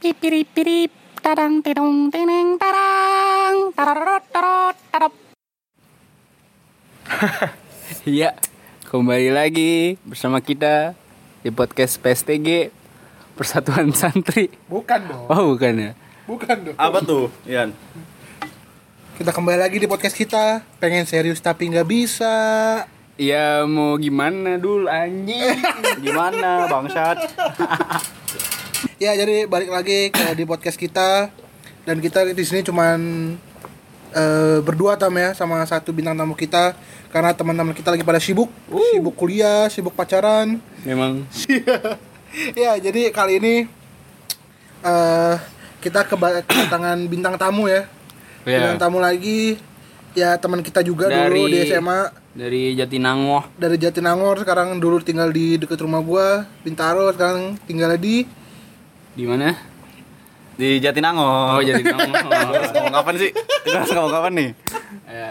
Pipiripirip, tarang tineng tarang, tararot tarot tarap. Iya, kembali lagi bersama kita di podcast PSTG Persatuan Santri. Bukan dong. Oh, bukan ya? Bukan dong. Apa tuh, Ian? Kita kembali lagi di podcast kita. Pengen serius tapi nggak bisa. Ya mau gimana dulu anjing? Gimana, bangsat? Ya jadi balik lagi ke di podcast kita dan kita di sini cuman eh, berdua tam ya sama satu bintang tamu kita karena teman-teman kita lagi pada sibuk, sibuk kuliah, sibuk pacaran. Memang ya jadi kali ini eh kita keba- kedatangan bintang tamu ya. Ya. Bintang tamu lagi ya teman kita juga dulu di SMA dari Jatinangor. dari Jatinangor sekarang dulu tinggal di dekat rumah gua Bintaro sekarang tinggal di Di mana? Di Jatinangor. Oh, Jatinangor. Harus ngomong kapan sih? Kita harus ngomong kapan nih? Ya.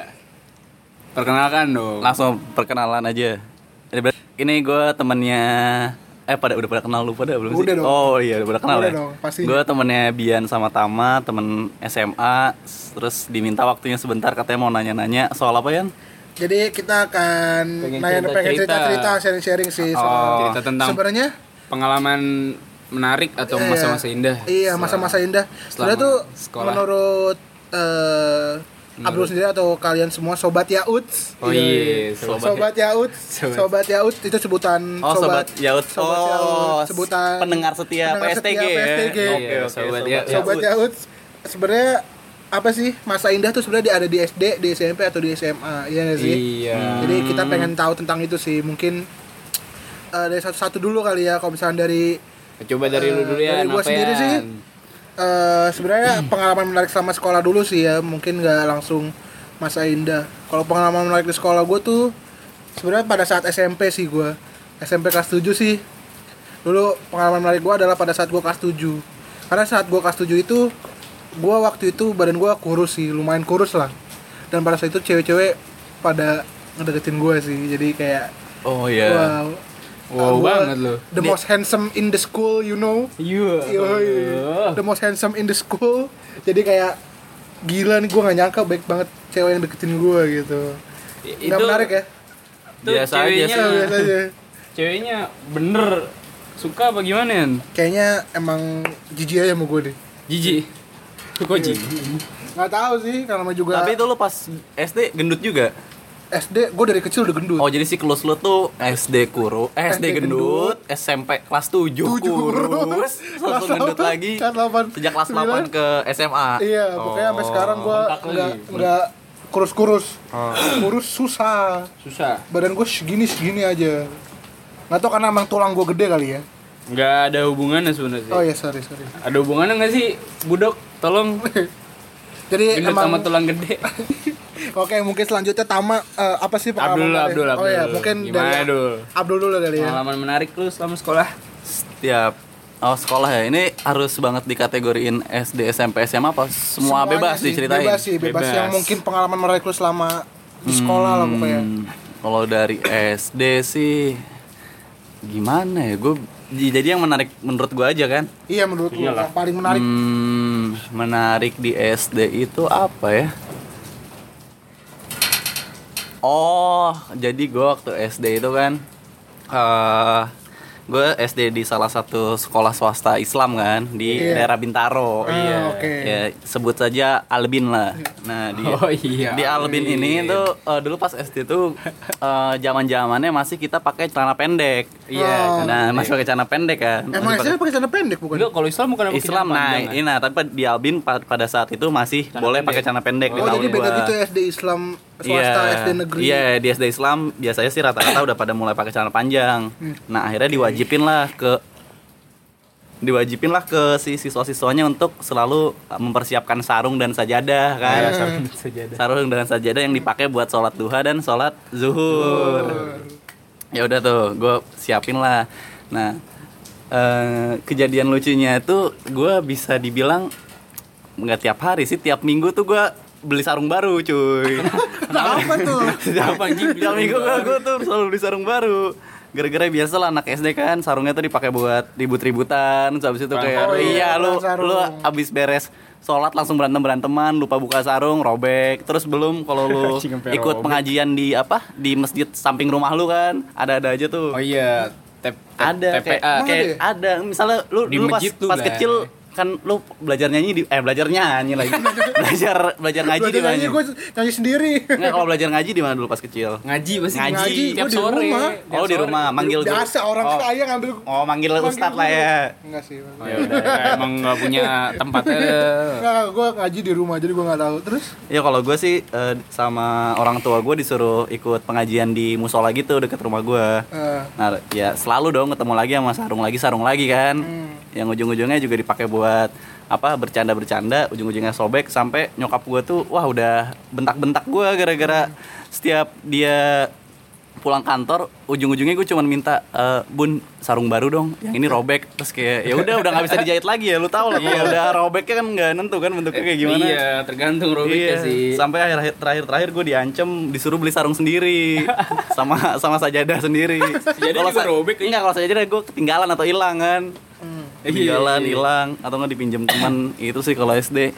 Perkenalkan dong. Langsung perkenalan aja. Ini gue temennya Eh pada udah pada kenal lu pada belum sih? Udah dong. Oh iya udah pada kenal Udah ya. dong. Gue temennya Bian sama Tama, temen SMA. Terus diminta waktunya sebentar katanya mau nanya-nanya soal apa ya? jadi kita akan Pengen nanya pengen cerita-cerita. cerita-cerita sharing-sharing sih soal Oh, cerita tentang sebenarnya pengalaman menarik atau Iya. masa-masa indah. iya masa-masa indah sebenarnya tuh sekolah. menurut eh Abdul sendiri atau kalian semua sobat Yaut Oh iya, sobat. sobat Yaut Sobat. sobat itu sebutan Oh sobat, Yaut. sobat oh, Yaut sebutan pendengar setia pendengar PSTG setia ya. PSTG. Oke, Iya, oke, sobat Ya- sobat Yaut sebenarnya apa sih masa indah tuh sebenarnya ada di SD, di SMP atau di SMA, iya nggak sih? Iya. Jadi kita pengen tahu tentang itu sih. Mungkin eh, dari satu-satu dulu kali ya. Kalau misalnya dari Coba dari lu dulu Eh, ya, dari gua sendiri sih. eh, sebenarnya pengalaman menarik selama sekolah dulu sih ya. Mungkin nggak langsung masa indah. Kalau pengalaman menarik di sekolah gue tuh sebenarnya pada saat SMP sih gue. SMP kelas 7 sih. Dulu pengalaman menarik gue adalah pada saat gue kelas 7. Karena saat gue kelas 7 itu gue waktu itu badan gue kurus sih, lumayan kurus lah. Dan pada saat itu cewek-cewek pada ngedeketin gue sih. Jadi kayak Oh iya. wow. Wow Gua banget lu. The most handsome in the school, you know. Iya. Yoi. The most handsome in the school. Jadi kayak gila nih gue gak nyangka baik banget cewek yang deketin gue gitu. I- Nggak menarik ya? Itu Biasa aja ceweknya, sih. Biasa aja. Ceweknya bener suka apa gimana Yan? Kayaknya emang jijik aja sama gue deh. Jijik. Kok jijik? Gak tahu sih karena juga Tapi itu lu pas SD gendut juga. SD gue dari kecil udah gendut. Oh jadi siklus lu tuh SD kuru, eh, SD, SD gendut, SMP kelas 7 Tujuh kurus, langsung gendut lagi. kelas Sejak kelas sembilan. 8 ke SMA. Iya, pokoknya sampai Oh. sekarang gue nggak lagi. nggak kurus-kurus. Oh. Kurus susah. Susah. Badan gue segini segini aja. Nggak tau karena emang tulang gue gede kali ya. Nggak ada hubungannya sebenarnya. Oh iya sorry sorry. Ada hubungannya nggak sih, Budok? Tolong Jadi gendut emang sama tulang gede. Oke, mungkin selanjutnya Tama eh, apa sih pengalaman Abdul? Abdul, Oh ya, Abdul. mungkin Gimana, dari Abdul? Abdul dulu kali ya. Pengalaman menarik lu selama sekolah? Setiap oh sekolah ya. Ini harus banget dikategoriin SD, SMP, SMA apa semua Semuanya bebas sih, diceritain. Bebas sih, bebas, Bebas. yang mungkin pengalaman menarik lu selama di sekolah lah pokoknya. Hmm, Kalau dari SD sih gimana ya? Gue jadi yang menarik menurut gue aja kan. Iya menurut lu yang paling menarik. Hmm, menarik di SD itu apa ya? Oh, jadi gue waktu SD itu kan, eh gue SD di salah satu sekolah swasta Islam kan di Iya. daerah Bintaro. Ah, oke. Ya sebut saja Albin lah. Nah di Oh, iya, di Albin ini tuh eh, dulu pas SD tuh eh, zaman zamannya masih kita pakai celana pendek. Iya. Oh. Nah masih pakai celana pendek kan. Emang Masih SD pakai celana pendek bukan? Enggak, kalau Islam bukan Islam nah ini nah, tapi di Albin pa- pada saat itu masih boleh pakai celana pendek di Oh tahun jadi beda gitu ya SD Islam swasta Iya, SD negeri. Iya, di SD Islam biasanya sih rata-rata udah pada mulai pakai celana panjang. Hmm. Nah, akhirnya diwajibin lah ke diwajibin lah ke si siswa-siswanya untuk selalu mempersiapkan sarung dan sajadah kan. Iya, sarung dan sajadah. Sarung dan sajadah yang dipakai buat sholat duha dan sholat zuhur. Ya udah tuh, gue siapin lah. Nah, eh, kejadian lucunya itu gue bisa dibilang nggak tiap hari sih, tiap minggu tuh gue beli sarung baru, cuy. Kenapa tuh? Setiap Apa, anjing? Tiap minggu gue tuh selalu beli sarung baru. Gara-gara biasa lah anak SD kan sarungnya tuh dipakai buat ribut-ributan terus habis itu kayak Oh iya, iya lu sarung. lu abis beres sholat langsung berantem beranteman lupa buka sarung robek terus belum kalau lu ikut pengajian di apa di masjid samping rumah lu kan ada-ada aja tuh Oh iya, tep, tep- ada kayak, TPA. kayak Emang ada misalnya lu Di dulu pas, pas kecil kan lu belajar nyanyi di eh belajar nyanyi lagi belajar belajar ngaji di mana nyanyi gue nyanyi sendiri. Nggak, kalau belajar ngaji di mana dulu pas kecil Ngaji pasti Ngaji. Ngaji, tiap di sore. rumah. tiap oh di rumah manggil guru. Biasa orang oh, kaya ngambil oh manggil, manggil ustad lah ya Enggak sih. Oh, ya udah, emang nggak punya tempatnya. Enggak, gue ngaji di rumah jadi gue nggak tahu. Terus Ya kalau gue sih eh, sama orang tua gue disuruh ikut pengajian di musola gitu deket rumah gue. eh, Nah ya selalu dong ketemu lagi sama sarung lagi sarung lagi kan. Yang ujung-ujungnya juga dipakai buat apa bercanda-bercanda, ujung-ujungnya sobek sampai nyokap gue tuh wah udah bentak-bentak gue gara-gara setiap dia pulang kantor ujung-ujungnya gue cuman minta "Eh, bun sarung baru dong yang ini robek terus kayak ya udah udah nggak bisa dijahit lagi ya lu tau lah kalau udah robeknya kan nggak nentu kan bentuknya kayak gimana Iya, tergantung robeknya Iya, sih. Sampai akhir terakhir terakhir gue diancam disuruh beli sarung sendiri sama sama sajadah sendiri. Kalau sa- robek ya? Enggak, kalau sajadah gue ketinggalan atau hilang kan. Ketinggalan, Iya, iya. hilang atau nggak dipinjam teman. Itu sih kalau SD.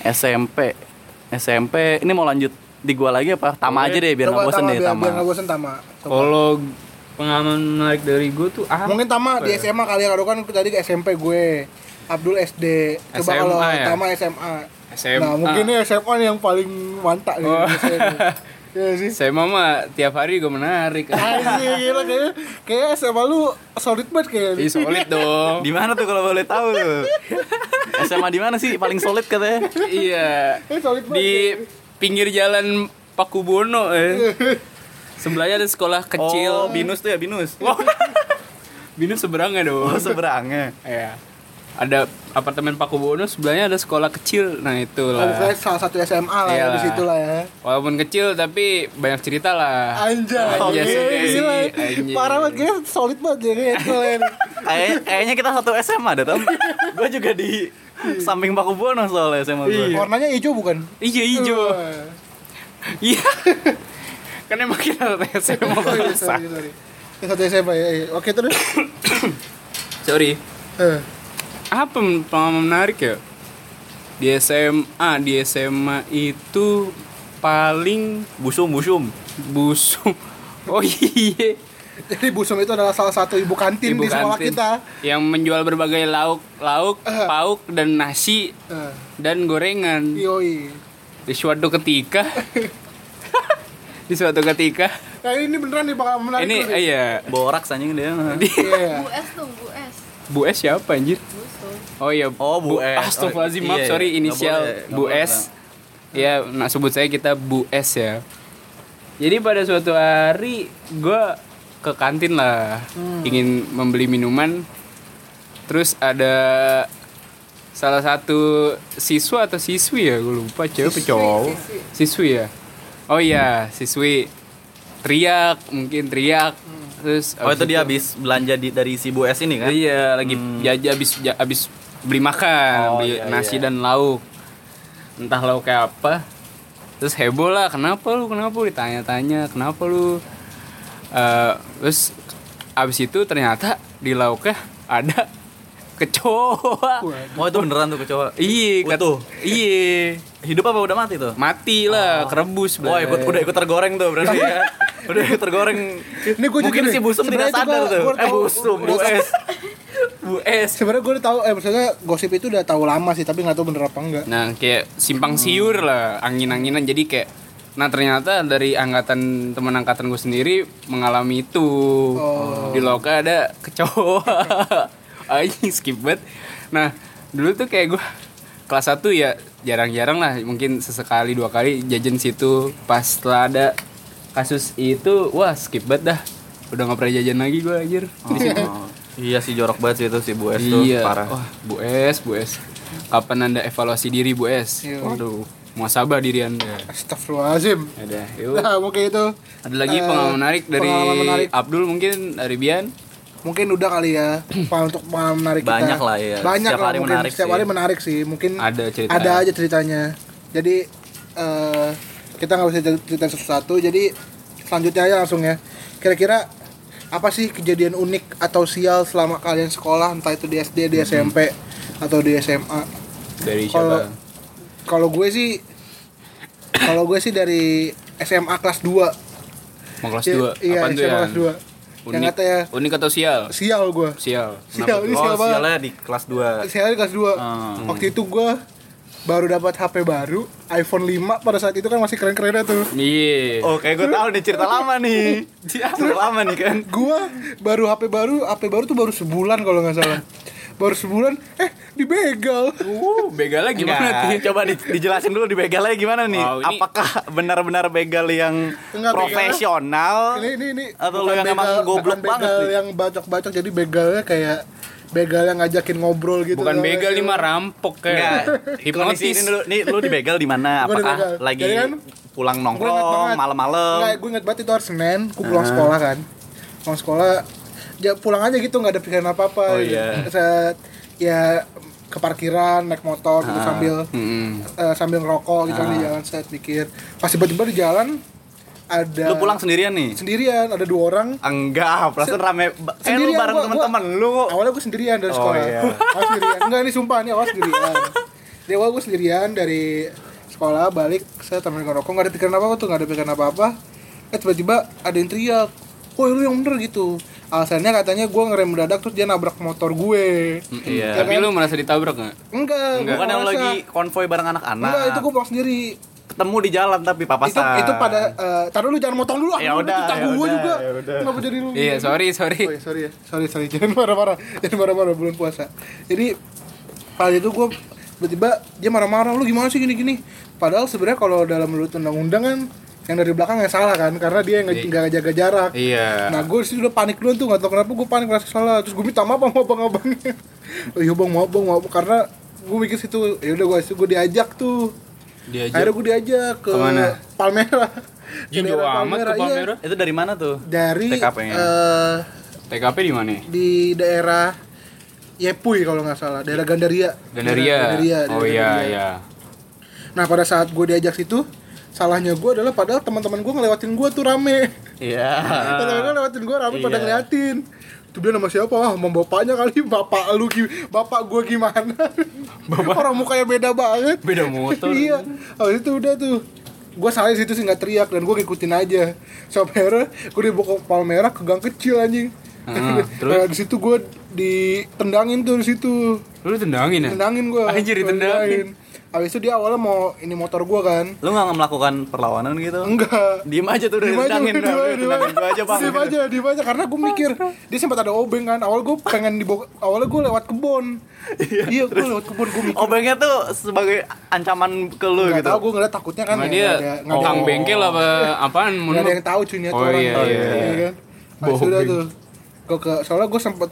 SMP. SMP ini mau lanjut di gua lagi apa? Tama aja deh biar nggak bosen Tama, deh biar, Tama. biar nggak bosen Tama. Coba. Kalau pengalaman menarik dari gue tuh ah Mungkin Tama di SMA kali ya, kalau kan tadi ke SMP gue. Abdul SD. Coba SMA kalau ya? Tama SMA. SMA. Nah, mungkin ini SMA nih yang paling mantap nih. Oh. biasanya. Iya sih. saya mama tiap hari gue menarik. Anjir, gila kayak kayak SMA lu solid banget kayak. Ih solid dong. Di mana tuh kalau boleh tahu? SMA di mana sih paling solid katanya? iya. Eh, solid banget. Di pinggir jalan Pakubono eh. Sebelahnya ada sekolah kecil. Oh, binus tuh ya binus. Binus seberangnya dong. Oh, seberangnya. Iya. Ada apartemen Pakubono, sebelahnya ada sekolah kecil. Nah, Oh, itulah. pokoknya salah satu SMA lah ya Iya. di situ lah ya. Walaupun kecil tapi banyak cerita lah. Anjay. Anjing. Parah banget, kayaknya solid banget ya itu lah ini. Kayaknya kita satu SMA deh, Tom. gue juga di samping Pakubono soalnya SMA gue. Warnanya hijau bukan? Hijau hijau. Iya. kan emang kita satu SMA Oh, iya, sorry, sorry. Satu SMA ya. iya. Oke terus. Sorry. Eh, Apa pengalaman menarik ya? Di SMA, di SMA itu paling Busum, busum. busuk. Oh iya. Jadi Busum itu adalah salah satu ibu kantin Ibu di sekolah kantin kita. Yang menjual berbagai lauk, lauk, Eh. pauk dan nasi Eh, dan gorengan. yoi. Di suatu ketika di suatu ketika Nah ini beneran nih bakal menarik. ini iya Borak anjing dia. Iya. Bu S tuh, Bu. Bu S siapa anjir? Oh iya, Oh, Bu S. Astagfirullahaladzim, Oh, maaf, iya, sorry iya. inisial Nggak boleh, Bu S. Ya, nak sebut saya kita Bu S ya. Jadi pada suatu hari gue ke kantin lah, Hmm. ingin membeli minuman. Terus ada salah satu siswa atau siswi ya, gue lupa cewek apa cowok. Siswi ya. Oh iya, siswi teriak, mungkin teriak. Terus Oh itu dia habis belanja di, dari si Bu S ini kan? Iya, lagi jajan habis ja- habis beli makan, Oh, beli iya, nasi iya. dan lauk. Entah lauk kayak apa. Terus heboh lah, kenapa lu? Kenapa lu ditanya-tanya? Kenapa lu? Eh, terus abis itu ternyata di lauknya ada kecoa. Oh itu beneran tuh kecoa. Iya, Utuh. Iya. Hidup apa udah mati tuh? Mati lah, kerebus. Oh Blay. ikut udah ikut tergoreng tuh berarti ya. Udah ikut tergoreng. Ini gue Mungkin si Busum tidak sadar tuh. Eh Busum, Bu S. Bu S. Sebenarnya gue udah tahu, eh maksudnya gosip itu udah tahu lama sih, tapi nggak tahu bener apa enggak. Nah, kayak simpang siur lah, angin-anginan. Jadi kayak, nah ternyata dari angkatan teman angkatan gue sendiri mengalami itu. Oh. Di loka ada kecoa. Anjing skip banget. Nah, dulu tuh kayak gue kelas 1 ya jarang-jarang lah, mungkin sesekali dua kali jajan situ. Pas setelah ada kasus itu, wah skip banget dah. Udah nggak pernah jajan lagi gue anjir. Di situ. Oh, iya sih jorok banget sih itu si Bu S tuh Iya. parah. Wah, Bu S, Bu S. Kapan Anda evaluasi diri, Bu S? Iya. Waduh, muasabah diri Anda. Astagfirullahaladzim. Ada. Yuk. Nah, mungkin itu Ada lagi eh, pengalaman menarik dari pengalaman menarik. Abdul mungkin dari Bian. mungkin udah kali ya untuk pengalaman menarik kita. Banyak lah ya. Banyak Setiap lah hari mungkin. menarik Setiap sih. hari menarik sih. Mungkin Ada cerita. ada aja ceritanya. Jadi eh kita nggak bisa cerita satu-satu. Jadi selanjutnya aja langsung ya. Kira-kira apa sih kejadian unik atau sial selama kalian sekolah entah itu di SD, di SMP atau di SMA? Dari Kalau siapa? kalau gue sih kalau gue sih dari SMA kelas 2. Mau kelas Iya, 2. Iya, Apaan tuh SMA ya? kelas 2. Yang Unik, katanya unik atau sial? sial gue. Sial. Sial, Kenapa ini sial Oh, banget. sialnya di kelas 2 Saya di kelas 2. Ah. Waktu itu gue baru dapat HP baru, iPhone 5 pada saat itu kan masih keren-kerennya tuh. Iya. Oh, kayak gue tahu nih cerita lama nih. Cerita lama nih kan. Gua baru HP baru, HP baru tuh baru sebulan kalau nggak salah. Baru sebulan, eh dibegal. Uh, begalnya gimana Enggak, tuh? coba di- dijelasin dulu di begalnya gimana nih? Wow, ini- Apakah benar-benar begal yang Enggak, profesional? Ini ini ini. Atau bukan lu yang emang goblok bukan banget begal nih? yang bacok-bacok jadi begalnya kayak begal yang ngajakin ngobrol gitu. Bukan begal nih mah rampok kayak hipnotis. ini dulu, nih lu dibegal di mana? Apakah lagi Jadi kan, pulang nongkrong banget. malam-malam? Enggak, gue inget banget itu hari Senin, gue pulang Ah. sekolah kan. Pulang sekolah, ya pulang aja gitu nggak ada pikiran apa-apa. Oh, iya. Ya ke parkiran naik motor gitu Ah. sambil Mm-mm. eh, sambil ngerokok gitu kan di jalan set mikir. Pas tiba-tiba di jalan ada Lu pulang sendirian nih? sendirian, ada dua orang. Enggak, perasaan rame. ba- Kayak lu Sendirian, bareng teman-teman lu. Awalnya gue sendirian dari Oh, sekolah. iya. Awal sendirian. Enggak ini sumpah nih awal sendirian. Di awal gue sendirian dari sekolah balik saya temen ngerokok nggak ada pikiran apa apa tuh nggak ada pikiran apa apa. Eh tiba-tiba ada yang teriak, woi lu yang bener gitu. Alasannya katanya gue ngerem mendadak terus dia nabrak motor gue. Iya. Tapi kan? lu merasa ditabrak nggak? Enggak, Enggak. Bukan yang lagi konvoy bareng anak-anak. Enggak, itu gue pulang sendiri. ketemu di jalan tapi papasan. Itu itu pada eh taruh lu jangan motong dulu ah. Ya udah, ya gua udah, juga. ya udah. Kenapa jadi lu? Iya, sorry, sorry. Oh, iya, sorry ya. Sorry, sorry. Jangan marah-marah. Jangan marah-marah bulan puasa. Jadi pada itu gue tiba-tiba dia marah-marah lu gimana sih gini-gini. Padahal sebenarnya kalau dalam menurut undang-undang kan yang dari belakang yang salah kan karena dia yang nggak nggak jaga jarak. Iya. Nah gue di situ udah panik duluan tuh nggak tau kenapa gue panik merasa salah terus gue minta maaf sama abang-abangnya. oh iya bang maaf bang maaf karena gue mikir situ ya udah gue gue diajak tuh. Diajak. Akhirnya gue diajak ke Ke mana? Palmera. Jauh daerah amat ke iya. Palmera. Itu dari mana tuh? Dari TKP-nya. eh, TKP di mana? di daerah Yepuy kalau nggak salah, daerah Gandaria. Gandaria. Gandaria, Oh daerah iya, Gandaria. iya. Nah pada saat gue diajak situ, salahnya gue adalah padahal teman-teman gue ngelewatin gue tuh rame. Iya. Teman-teman gue lewatin gue rame pada Iya. ngeliatin. Itu dia nama siapa? Wah, sama bapaknya kali, bapak lu bapak gue gimana? Orang mukanya beda banget. Beda motor. iya. Habis itu udah tuh. Gue salah situ sih nggak teriak dan gue ngikutin aja. Sampai akhirnya gue dibawa ke Palmerah ke gang kecil anjing. Ah, terus? nah, di situ gue ditendangin tuh di situ. Lu tendangin ya? Tendangin gue. Anjir, ditendangin. Habis itu dia awalnya mau ini motor gue kan. Lu nggak melakukan perlawanan gitu? Enggak. Diem aja tuh udah Diem aja, ditendangin. diem aja, diem tendangin gua aja bang. Diem aja, diem aja karena gue mikir dia sempat ada obeng kan. Awal gue pengen dibawa, awalnya gue lewat kebon. iya, gue lewat kebon gue mikir. Obengnya tuh sebagai ancaman ke lu Gak gitu. tau gue ngeliat takutnya kan ya, dia nggak nggak tukang bengkel apa apaan nggak menurut ada yang tahu cuy niat Oh, orang. iya, kan. iya, iya. kan. Nah, sudah tuh. Ke soalnya gue sempet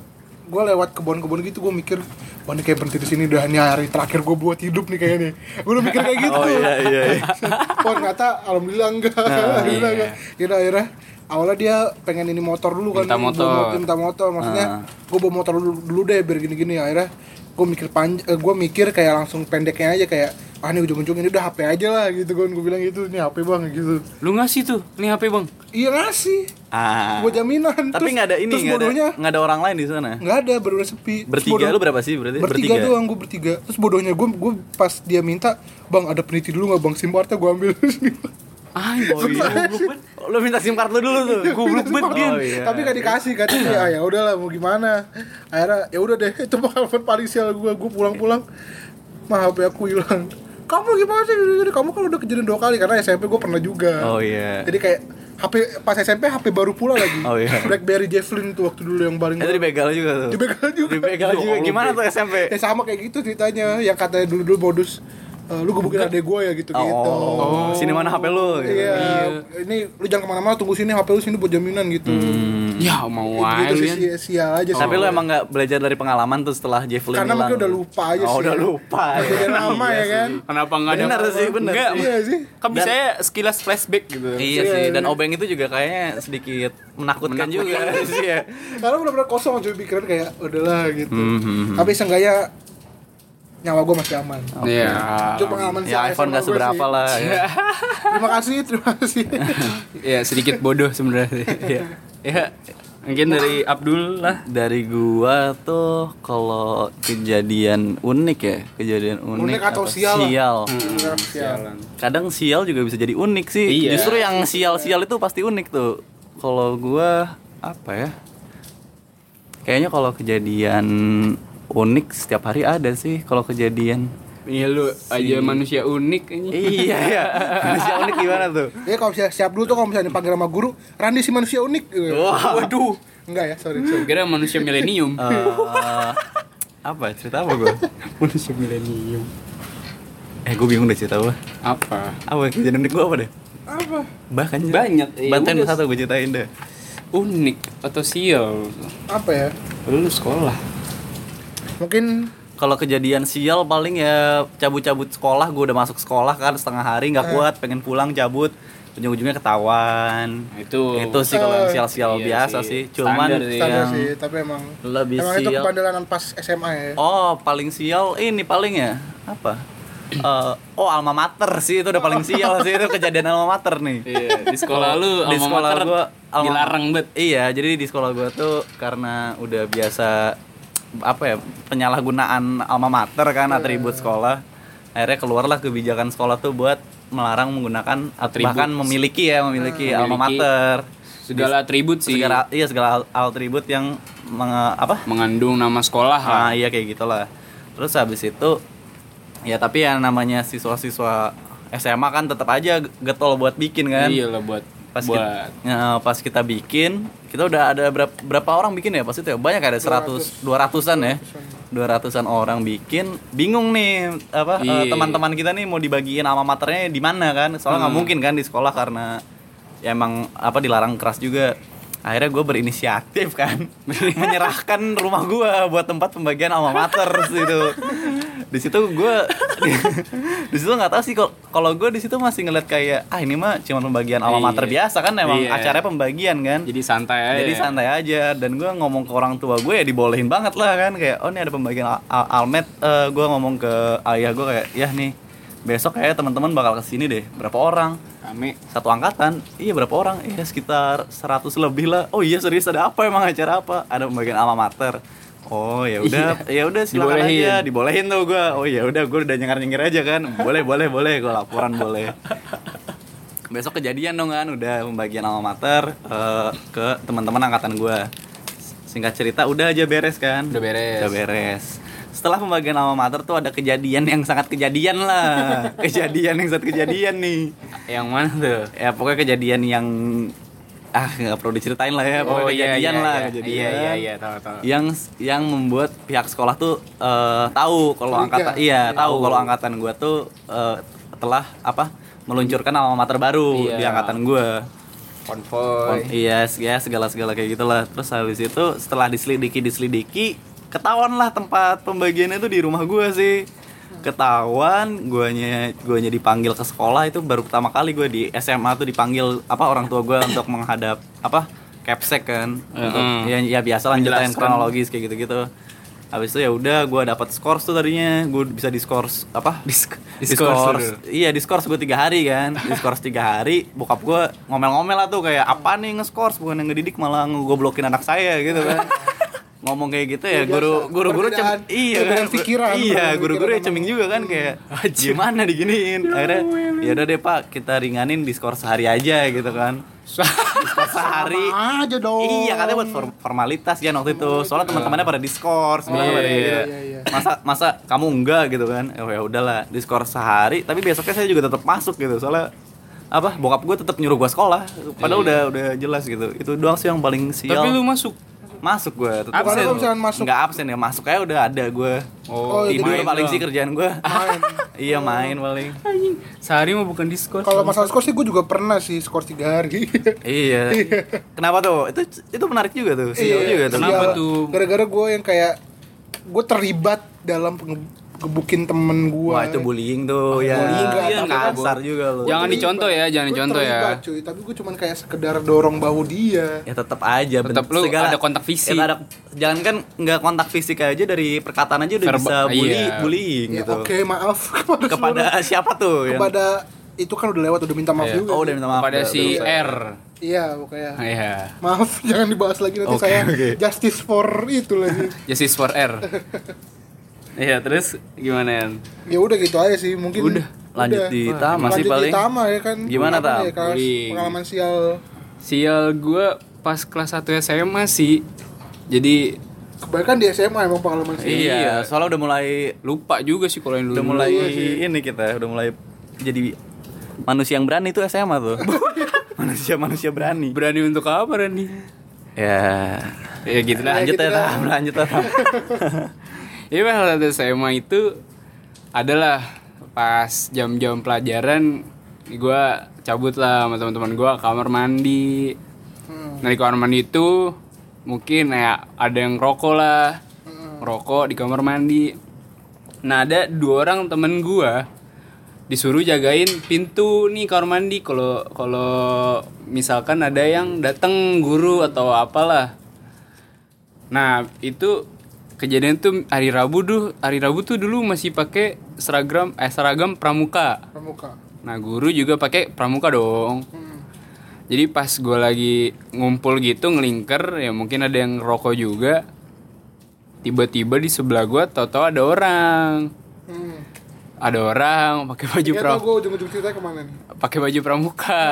gue lewat kebun-kebun gitu gue mikir wah ini kayak berhenti di sini udah ini hari terakhir gue buat hidup nih kayaknya gue udah mikir kayak gitu Oh iya iya. iya. oh ternyata alhamdulillah enggak alhamdulillah iya. enggak akhirnya awalnya dia pengen ini motor dulu kan Minta motor. minta motor maksudnya Ah. gue bawa motor dulu, dulu deh biar gini-gini akhirnya gue mikir panjang gue mikir kayak langsung pendeknya aja kayak ah ini ujung-ujung ini udah HP aja lah gitu kan. Gue bilang gitu ini HP bang gitu. Lu ngasih tuh, ini HP bang. Iya ngasih. Ah. gue jaminan. Tapi nggak ada ini, terus nggak ada, bodohnya. nggak ada orang lain di sana. nggak ada bener sepi. Bertiga bodoh- lu berapa sih berarti? bertiga, doang gue bertiga. Terus bodohnya gue gue pas dia minta bang ada peniti dulu nggak bang? Sim gue ambil Ah, Oh iya. Lu minta SIM card lu dulu tuh. Goblok banget dia. Oh, tapi gak dikasih katanya ah, ya udahlah mau gimana akhirnya ya udah deh itu pengalaman paling sial gue gue pulang-pulang mah HP aku hilang kamu gimana sih kamu kan udah kejadian dua kali karena SMP gue pernah juga Oh iya. jadi kayak HP pas SMP HP baru pula lagi Oh, iya. BlackBerry Javelin tuh waktu dulu yang paling Itu dibegal juga tuh. dibegal juga Dibegal juga. Gimana tuh SMP? ya sama kayak gitu ceritanya yang katanya dulu dulu eh, lu gebukin adek gue ya gitu gitu Oh, sini mana HP lu? gitu. Iya, ini lu jangan ke mana-mana, tunggu sini HP lu sini buat jaminan gitu. Ya mau Gitu, aja sih kan sia- sial aja sih. Tapi lu emang nggak belajar dari pengalaman tuh setelah Javelin karena mungkin udah lupa aja Oh, sih. udah lupa. ya. Jadi lama ya kan. Kenapa nggak ada Bener sih, bener Enggak, sih. Iya sih. Kan bisa ya sekilas flashback gitu Iya Iya, sih, iya. dan obeng itu juga kayaknya sedikit menakutkan, juga sih ya. Karena benar-benar kosong cuy pikiran kayak udahlah gitu. Mhm. Tapi seenggaknya nyawa gue masih aman. Iya Itu pengalaman Ya iPhone gak seberapa sih. lah. Ya. Terima kasih, terima kasih. Ya sedikit bodoh sebenarnya Iya Ya Mungkin dari Abdul lah. Dari gua tuh kalau kejadian unik ya, kejadian unik, Unik atau apa? sial. Sial. Sialan. Kadang sial juga bisa jadi unik sih. Iya. Justru yang sial-sial itu pasti unik tuh. Kalau gua apa ya? Kayaknya kalau kejadian unik setiap hari ada sih kalau kejadian. Iya lu aja manusia unik ini. iya ya. Manusia unik gimana tuh? Dia kalau siap, siap dulu tuh kalau misalnya dipanggil sama guru, Randi si manusia unik. Wah. Waduh. Enggak ya, sorry. sorry. Kira manusia milenium. Eh, apa cerita apa gua? manusia milenium. Eh gue bingung deh cerita apa. Apa? Apa kejadian unik gua apa deh? Apa? Bahkan Banyak. Ya Bantuin udah. satu gue ceritain deh. Unik atau sial. Apa ya? Lu sekolah. Mungkin Kalau kejadian sial paling ya cabut-cabut sekolah, gue udah masuk sekolah kan setengah hari nggak kuat, pengen pulang cabut, ujung-ujungnya ketahuan. Itu. Itu sih kalau yang sial-sial Iya biasa sih. sih. Cuman Standar sih. standar yang sih, tapi emang lebih emang itu sial. kebandelan pas SMA ya. Oh, paling sial ini paling ya apa? Eh, oh alma mater sih itu udah paling sial sih itu kejadian alma mater nih. Iya, di sekolah lu di alma sekolah mater gua alma- dilarang bet. Iya, jadi di sekolah gua tuh karena udah biasa apa ya penyalahgunaan alma mater kan atribut sekolah. Akhirnya keluarlah kebijakan sekolah tuh buat melarang menggunakan Atribut. bahkan memiliki ya memiliki Hmm, alma mater. Segala atribut sih Segala iya segala atribut yang menge- apa? mengandung nama sekolah lah. Nah, iya kayak gitulah. Terus habis itu ya tapi yang namanya siswa-siswa SMA kan tetap aja getol buat bikin kan. Iya lah buat Pas buat kita, ya, pas kita bikin, kita udah ada berapa, berapa orang bikin ya? Pas itu ya banyak ada 100 200-an ya. 200-an orang bikin. Bingung nih apa eh, Iya. teman-teman kita nih mau dibagiin alma maternya di mana kan? Soalnya nggak Hmm. mungkin kan di sekolah karena ya emang apa dilarang keras juga. Akhirnya gue berinisiatif kan menyerahkan rumah gue buat tempat pembagian alma mater itu. Di situ gue di situ nggak tahu sih kalau gue di situ masih ngeliat kayak ah ini mah cuma pembagian alma mater Iya. biasa kan emang Iya. acaranya pembagian kan. jadi santai aja. Jadi santai aja dan gue ngomong ke orang tua gue ya dibolehin banget lah kan kayak oh ini ada pembagian al- al- almet Eh, gue ngomong ke ayah gue kayak ya nih besok kayak teman-teman bakal ke sini deh. Berapa orang? Rame. satu angkatan? Iya berapa orang? Iya sekitar 100 lebih lah. Oh iya serius ada apa? Emang acara apa? Ada pembagian alma mater. Oh ya udah ya udah silakan Dibolehin. aja. Dibolehin. Tuh gue oh ya udah gue udah nyengar nyengir aja kan. Boleh boleh boleh. Gue laporan boleh. Besok kejadian dong kan? Udah pembagian alma mater eh, ke teman-teman angkatan gue singkat cerita udah aja beres kan? Udah beres. udah beres setelah pembagian alma mater tuh ada kejadian yang sangat kejadian lah kejadian yang sangat kejadian nih Yang mana tuh? ya pokoknya kejadian yang ah nggak perlu diceritain lah ya pokoknya kejadian lah iya. kejadian Iya iya iya, tahu tahu. yang yang membuat pihak sekolah tuh eh, tahu kalau angkatan iya tahu kalau angkatan gua tuh eh, telah apa meluncurkan alma mater baru Iya. di angkatan gua Konvoy. iya ya segala segala kayak gitulah terus habis itu setelah diselidiki diselidiki ketahuan lah tempat pembagiannya itu di rumah gua sih. Ketahuan guanya guanya dipanggil ke sekolah itu baru pertama kali gue di SMA tuh dipanggil apa orang tua gue untuk menghadap apa capsek kan. Untuk Mm-mm. ya, ya biasa Menjelaskan. kronologis kayak gitu-gitu. Habis itu ya udah gue dapat skors tuh tadinya. Gue bisa diskors apa Disk- diskors diskors iya diskors gue tiga hari kan. Diskors tiga hari bokap gue ngomel-ngomel lah tuh kayak apa nih ngeskors bukan yang ngedidik malah ngegoblokin anak saya gitu kan ngomong kayak gitu ya Ya, guru biasa. guru guru Perbedaan- iya kan pikiran, iya guru guru ya ceming juga kan kayak gimana diginiin akhirnya ya udah deh pak kita ringanin diskors sehari aja gitu kan diskors sehari Sama aja dong. Iya katanya buat form- formalitas ya waktu itu. Soalnya teman-temannya pada diskors, Iya, pada iya, gitu. iya, iya. Masa masa kamu enggak gitu kan? Oh ya udahlah, diskors sehari, tapi besoknya saya juga tetap masuk gitu. Soalnya apa bokap gue tetap nyuruh gue sekolah padahal udah udah jelas gitu itu doang sih yang paling sial Tapi lu masuk. Masuk gue tetap Absen kalau lu? misalnya masuk nggak absen ya masuk aja udah ada gue Oh, Oh, tidur main paling sih kerjaan gue main. iya main paling Sehari mah bukan diskon. Kalau masalah skor sih gue juga pernah sih skor tiga hari. iya kenapa tuh itu itu menarik juga tuh sial Iya, juga tuh Kenapa sial. tuh? Gara-gara gue yang kayak gue terlibat dalam ngebukin temen gue. wah itu bullying tuh ya bullying nggak, iya tapi kasar juga loh Jangan dicontoh ya, jangan dicontoh ya. Terlibat, cuy, tapi gue cuman kayak sekedar dorong bahu dia. ya tetap aja Tetap lu ada kontak fisik. Ya, ada, jangan kan nggak kontak fisik aja dari perkataan aja udah Verba- bisa bully iya. bullying Ya, gitu Oke, maaf kepada, kepada seluruh- siapa tuh yang kepada itu kan udah lewat udah minta maaf Iya. juga. oh udah minta maaf Pada si. R. Iya, pokoknya. Iya. Maaf, jangan dibahas lagi nanti Oke, saya oke. justice for itu lagi. Justice for R. Iya, terus gimana ya? ya udah gitu aja sih, mungkin. Udah, lanjut Udah. di Tama sih Lanjut paling. di Tama ya kan. Gimana, Pengalaman Tam? ya, kelas-. Pengalaman sial. Sial gue pas kelas 1 SMA sih. Jadi Kebanyakan di SMA emang pengalaman sial. Iya, soalnya udah mulai lupa juga sih kalau yang dulu. udah mulai ini kita udah mulai jadi manusia yang berani tuh SMA tuh. manusia manusia berani. berani untuk apa Randy? Ya, Ya gitu lah. lanjut gitu ya, dah. Tam, lanjut ya, Iya pas 1 SMA itu adalah pas jam-jam pelajaran gue cabut lah sama teman-teman gue kamar mandi. Hmm. Nah di kamar mandi itu mungkin ya ada yang rokok lah, rokok di kamar mandi. Nah ada dua orang temen gue disuruh jagain pintu nih kamar mandi kalau kalau misalkan ada yang datang guru atau apalah. Nah itu kejadian tuh hari Rabu tuh hari Rabu tuh dulu masih pakai seragam eh seragam pramuka. Pramuka. Nah guru juga pakai pramuka dong. Hmm. Jadi pas gue lagi ngumpul gitu ngelingker ya mungkin ada yang rokok juga. Tiba-tiba di sebelah gue tau-tau ada orang. Hmm. Ada orang pakai baju Ya pra tau gue ujung-ujung ceritanya ke mana nih. pakai baju pramuka.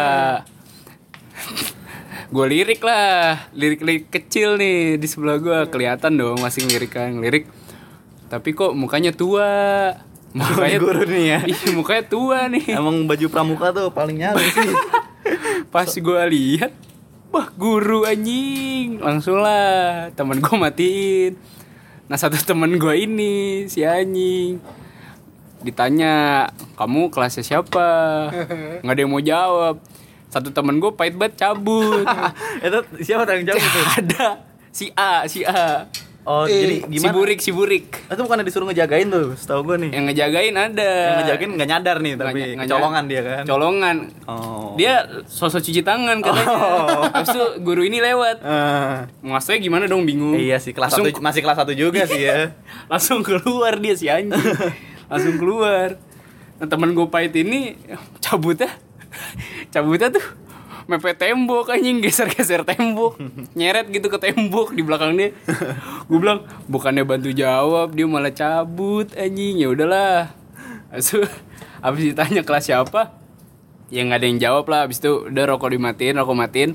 gue lirik lah, lirik-lirik kecil nih di sebelah gue kelihatan dong masih ngelirik kan ngelirik. Tapi kok mukanya tua. Mukanya guru nih ya. Iya, mukanya tua nih. Emang baju pramuka tuh paling nyali sih. Pas gue lihat, wah guru anjing, langsung lah temen gue matiin. Nah satu temen gue ini si anjing ditanya kamu kelasnya siapa? Nggak ada yang mau jawab. Satu temen gue pahit banget cabut. itu siapa yang jawab itu? ada si A, si A. Oh, Eh, jadi Si gimana? Burik, si Burik. Itu bukan disuruh ngejagain tuh, setahu gue nih. Yang ngejagain ada. Yang ngejagain nggak nyadar nih, tapi Nggak- nyadar. dia kan. Colongan. Oh. Dia sosok cuci tangan katanya. Oh. Habis itu guru ini lewat. Eh, Maksudnya gimana dong bingung. iya sih kelas Langsung satu masih kelas satu juga sih ya. langsung keluar dia si anjing langsung keluar nah temen gue pahit ini cabutnya cabutnya tuh mepet tembok anjing. Geser-geser tembok. Nyeret gitu ke tembok di belakang dia gue bilang bukannya bantu jawab dia malah cabut anjing. Ya udahlah. Habis itu habis ditanya kelas siapa ya nggak ada yang jawab lah. Habis itu udah rokok dimatiin rokok matiin.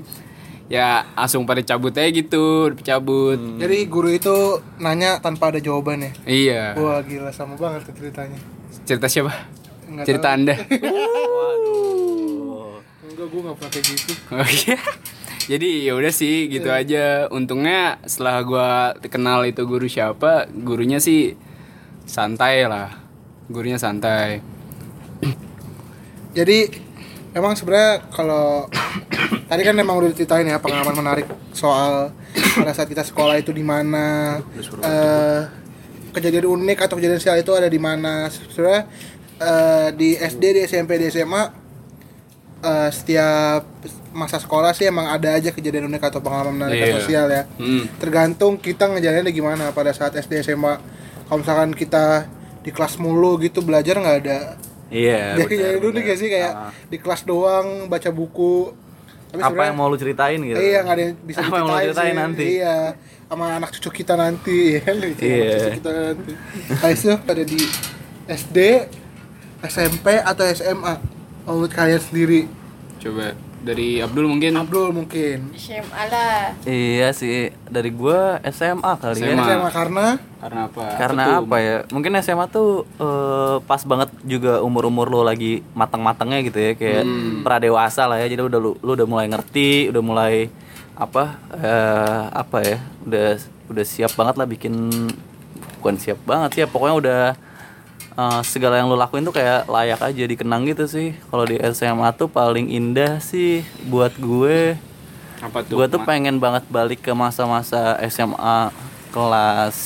Ya langsung pada cabut aja gitu cabut. Jadi guru itu nanya tanpa ada jawabannya. iya. Wah gila sama banget ceritanya. cerita siapa? Nggak cerita tahu. anda. Waduh. Enggak gue pernah kayak gitu. iya jadi ya udah sih gitu aja. Untungnya setelah gua kenal itu guru siapa gurunya sih santai lah. Gurunya santai. Jadi emang sebenarnya kalau tadi kan emang udah diceritain ya pengalaman menarik soal pada saat kita sekolah itu di mana eh, kejadian unik atau kejadian sial itu ada di mana. Sebenarnya eh, di SD di SMP di SMA eh, setiap masa sekolah sih emang ada aja kejadian unik atau pengalaman menarik atau Iya. sial ya hmm. tergantung kita ngejalaninnya gimana pada saat SD SMA kalau misalkan kita di kelas mulu gitu belajar nggak ada Iya. benar, jadi dulu benar. kayak sih kayak Ah. di kelas doang baca buku tapi apa yang mau lu ceritain gitu? iya nggak ada yang bisa Apa yang mau diceritain ceritain sih. nanti? iya sama anak cucu kita nanti ya kan Anak Iya. cucu kita nanti Habis itu ada di SD SMP atau SMA menurut kalian sendiri coba dari Abdul mungkin Abdul mungkin SMA lah. Iya sih, dari gua SMA kali SMA. ya. SMA karena karena apa Karena tuh? apa ya? Mungkin SMA tuh eh, pas banget juga umur-umur lo lagi matang-matangnya gitu ya, kayak Hmm. pradewasa lah ya. Jadi udah lu, lu udah mulai ngerti, udah mulai apa eh, apa ya? Udah udah siap banget lah bikin bukan siap banget sih ya, pokoknya udah eh, segala yang lo lakuin tuh kayak layak aja dikenang gitu sih. Kalau di SMA tuh paling indah sih buat gue apa tuh gue tuh pengen banget balik ke masa-masa SMA kelas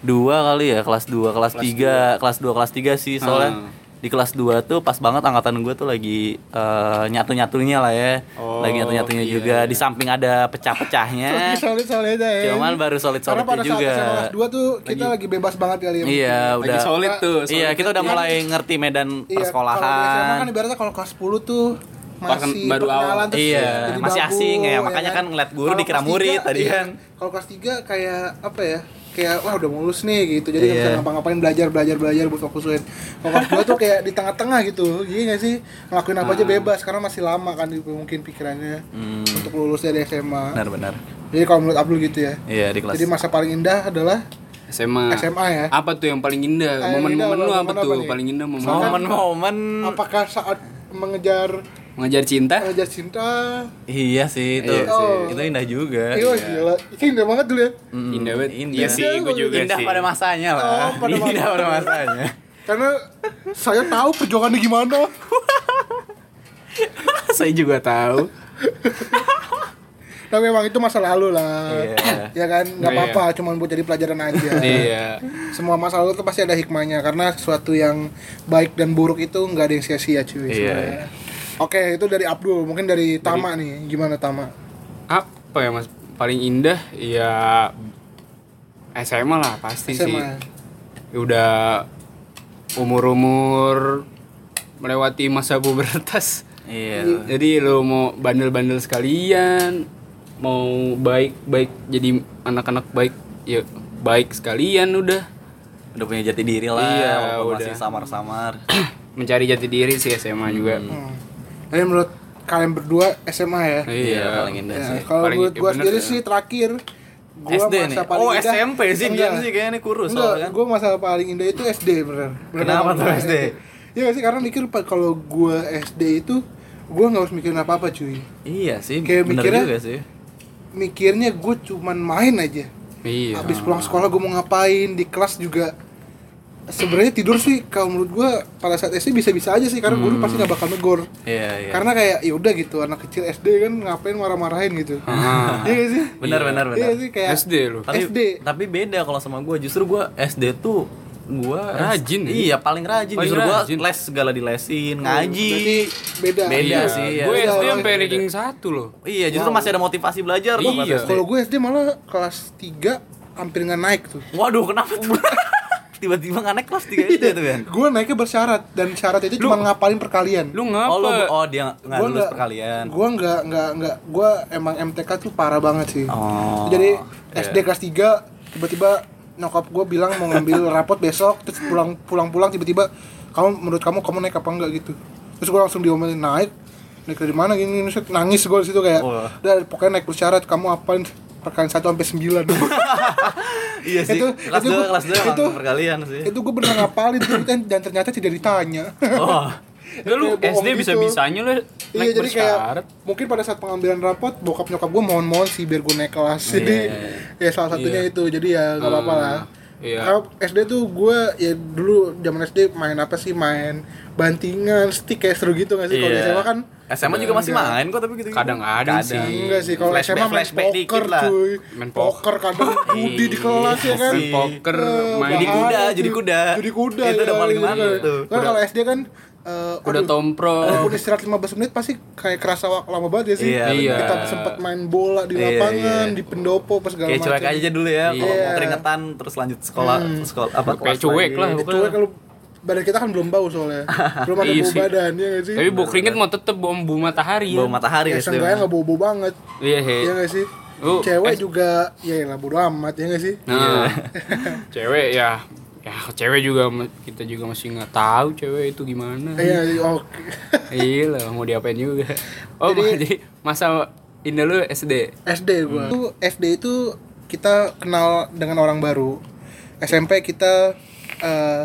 2 kali ya kelas 2 kelas 3 kelas 2 kelas 3 sih soalnya Hmm. Di kelas 2 tuh pas banget angkatan gue tuh lagi eh, nyatu-nyatunya lah ya Oh, lagi nyatu-nyatunya iya, juga iya. di samping ada pecah-pecahnya solid solid aja ya cuman baru karena solid-solidnya pada saat juga kelas 2 tuh kita lagi, bebas banget kali ya iya lagi udah solid tuh iya solid. kita udah mulai ngerti medan Iya, Kalau di SMA kan persekolahan ibaratnya kalau kelas 10 tuh masih baru awal. Iya, jadi masih babu, asing ya, makanya kan ngeliat guru Kalau dikira murid tadi iya. kan. Kalau kelas 3 kayak apa ya? Kayak wah udah mulus nih gitu. Jadi nggak Iya. bisa ngapa-ngapain belajar belajar belajar buat fokusin. Kelas 2 tuh kayak di tengah-tengah gitu. Iya nggak sih? Ngelakuin apa aja Ah. bebas karena masih lama kan mungkin pikirannya Hmm. untuk lulus dari SMA. Benar-benar. Jadi kalau menurut Abdul gitu ya. Iya di kelas. Jadi masa paling indah adalah SMA. SMA ya. Apa tuh yang paling indah? Ah, yang Momen-momen indah, lu apa apa tuh? nih? Paling indah momen momen-momen Apakah saat mengejar mengejar cinta? mengejar cinta? iya sih itu. Iya sih. Itu indah juga. Iya, gila. Ini indah banget dulu ya. Hmm, Indah banget. Indah. Iya sih, gue juga indah sih. pada masanya lah. Oh, pada indah masanya. pada masanya. Karena saya tahu perjuangannya gimana. Saya juga tahu. Tapi memang itu masa lalu lah. Iya. Ya kan, nggak Iya. apa-apa, cuman buat jadi pelajaran aja. iya. Semua masa lalu itu pasti ada hikmahnya karena sesuatu yang baik dan buruk itu nggak ada yang sia-sia cuy. Iya, sebenarnya. Oke, itu dari Abdul, mungkin dari Tama nih. Gimana Tama? Apa ya Mas? Paling indah ya SMA lah pasti sih. SMA. Udah umur-umur melewati masa pubertas. Iya. Jadi lo mau bandel-bandel sekalian, mau baik-baik jadi anak-anak baik ya baik sekalian udah Udah punya jati diri lah. Iya, walaupun udah. masih samar-samar. mencari jati diri sih SMA juga. Hmm. Jadi menurut kalian berdua SMA ya? Iya, paling indah Ya, sih. kalau menurut ya gua sendiri sih terakhir gua SD nih. masa paling Oh, indah- SMP sih dia Enggak. sih kayaknya kurus Enggak, soalnya kan. gue masa paling indah itu SD bener. Bener Kenapa tuh SD? Iya sih karena mikir kalau gue SD itu gue nggak harus mikirin apa apa cuy. Iya sih, Kayak bener mikirnya- juga sih. Mikirnya gue cuman main aja. Iya. Habis pulang sekolah gue mau ngapain di kelas juga. Sebenarnya tidur sih kalau menurut gue pada saat SD bisa-bisa aja sih karena guru pasti nggak bakal negor. Iya, iya. Karena kayak ya udah gitu anak kecil SD kan ngapain marah-marahin gitu. Ah. Iya sih? benar benar Iya benar. sih kayak SD lo. Tapi SD. tapi beda kalau sama gua. Justru gua SD tuh gua Rajin ya? Iya, paling rajin. Paling Justru gua rajin. les segala dilesin, ngaji. Berarti beda. Beda Iya. sih, ya. Gue Beda, SD sampai ranking satu loh. Iya, justru masih ada motivasi belajar Iya. Kalau gue SD malah kelas 3 hampir nggak naik tuh. Waduh, kenapa tuh? Tiba-tiba nggak naik kelas 3 SD tuh kan. Gue naiknya bersyarat dan syarat itu cuma ngapalin perkalian. Lu ngapa? Oh, lu, oh dia nggak Gua lulus nggak- perkalian. Gue nggak nggak nggak gue emang MTK tuh parah banget sih. Oh. Jadi iya. SD kelas 3 tiba-tiba nyokap gue bilang mau ngambil rapot besok terus pulang pulang pulang tiba-tiba kamu menurut kamu kamu naik apa enggak gitu. Terus gue langsung diomelin naik naik dari mana gini, gini. nangis gue di situ kayak udah pokoknya naik bersyarat kamu apalin perkalian 1 sampai 9 iya sih. Itu- kelas itu 2 gua- kelas 2 emang itu- perkalian sih. itu gue bener ngapalin tuh dan, ternyata tidak ditanya. Oh. Lu Kayak bohong SD gitu. bisa-bisanya lu iya naik jadi kayak mungkin pada saat pengambilan rapot bokap nyokap gue mohon-mohon sih biar gue naik kelas. Jadi ya salah satunya itu. Jadi ya nggak apa-apa lah Iya. SD tuh gue ya dulu zaman SD main apa sih main bantingan stick kayak seru gitu nggak sih kalau di Iya. SMA kan SMA juga masih main kok tapi gitu. Kadang-kadang sih. enggak sih kalau Flashback- SMA main flashback poker dikit lah. cuy Main poker kadang judi di kelas ya kan Main poker, Eh, main bahaya kuda, judi kuda. judi kuda Itu udah ya, paling gitu mantap kan. tuh. kan kalau SD kan eh, Udah aduh, tompro. Walaupun istirahat 15 menit pasti kayak kerasa lama banget ya sih. Iya, Iya. Kita sempat main bola di Iya, lapangan, iya. di pendopo pas segala Kayak cuek macam. aja dulu ya, kalau Iya. mau keringetan terus lanjut sekolah, sekolah apa Kayak cuek lagi. lah. Ya kalau badan kita kan belum bau soalnya. belum ada Iya bau badan ya gak sih? Tapi bau keringet mau tetep bau bau matahari ya. Bau matahari ya SD. seenggaknya nggak bau-bau banget. Iya, he. Iya gak sih? Oh, Cewek eh. juga ya lah bodo amat ya gak sih? Nah, cewek ya ya cewek juga kita juga masih nggak tahu cewek itu gimana. Iya, iya, oke. Iya lah, mau diapain juga. Oh, Jadi- jadi, masa indah lu SD. SD gua. Itu SD itu kita kenal dengan orang baru. SMP kita eh,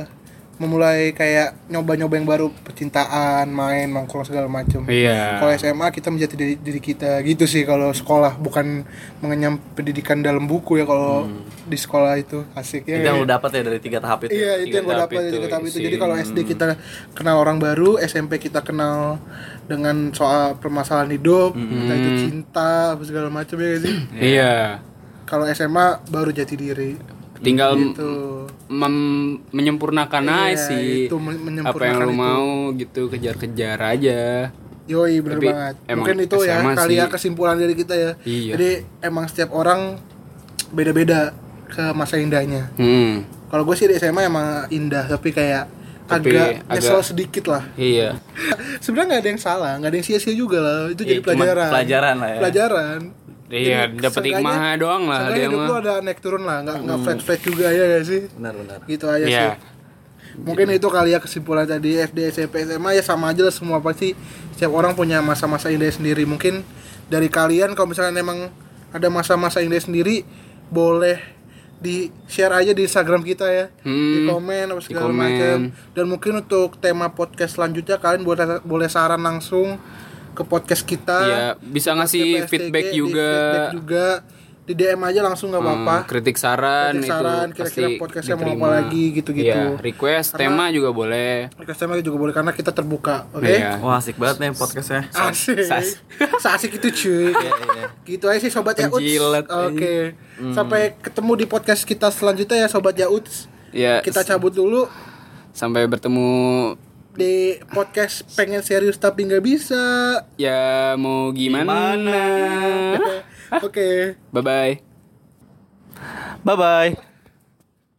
memulai kayak nyoba-nyoba yang baru, percintaan, main, nongkrong segala macam. Iya. Kalau SMA kita menjadi diri, diri kita gitu sih kalau sekolah bukan mengenyam pendidikan dalam buku ya kalau di sekolah itu asik ya. Itu yang lu dapat ya dari tiga tahap itu. Iya itu yang gue tahap dapat dari tiga tahap itu. Jadi kalau SD kita kenal orang baru, SMP kita kenal dengan soal permasalahan hidup, entah itu cinta, apa segala macam ya sih. Iya. Kalau SMA baru jati diri. Tinggal Gitu. mem- menyempurnakan Iya, aja sih. itu men- apa yang menyempurnakan lu itu. mau gitu kejar-kejar aja. Yoi bener Tapi banget. Mungkin itu ya SMA kali ya kesimpulan dari kita ya. Iya. Jadi emang setiap orang beda-beda ke masa indahnya. Hmm. Kalau gue sih di SMA emang indah, tapi kayak Tapi agak nyesel agak- sedikit lah Iya. sebenarnya nggak ada yang salah nggak ada yang sia-sia juga lah itu jadi Iya, cuma pelajaran pelajaran lah ya. pelajaran Iya, dapat hikmah doang lah dia hidup mah. lu ada naik turun lah nggak nggak flat flat juga ya gak sih? Benar benar. Gitu aja Iya. sih. Mungkin itu kali ya kesimpulan tadi SD SMP SMA ya sama aja lah semua pasti setiap orang punya masa-masa indah sendiri. Mungkin dari kalian kalau misalnya emang ada masa-masa indah sendiri boleh di share aja di Instagram kita ya. Di Hmm, komen apa segala macam. Dan mungkin untuk tema podcast selanjutnya kalian boleh boleh saran langsung ke podcast kita Iya, bisa ngasih PSTG, feedback di juga. feedback juga di DM aja langsung nggak apa-apa Hmm, kritik saran Kritik itu saran, kira-kira pasti podcastnya mau diterima. apa lagi, gitu-gitu. Iya, request Karena- tema juga boleh. Customer juga boleh karena kita terbuka, oke? Iya. wah asik banget nih podcastnya Asik. Sas. Seasik itu cuy. Gitu aja sih sobat. Penjilat, Oke. Sampai ketemu di podcast kita selanjutnya ya sobat Yauts. Ya, Kita cabut dulu sampai bertemu di podcast pengen serius tapi nggak bisa. ya mau gimana. Oke. Bye bye. bye bye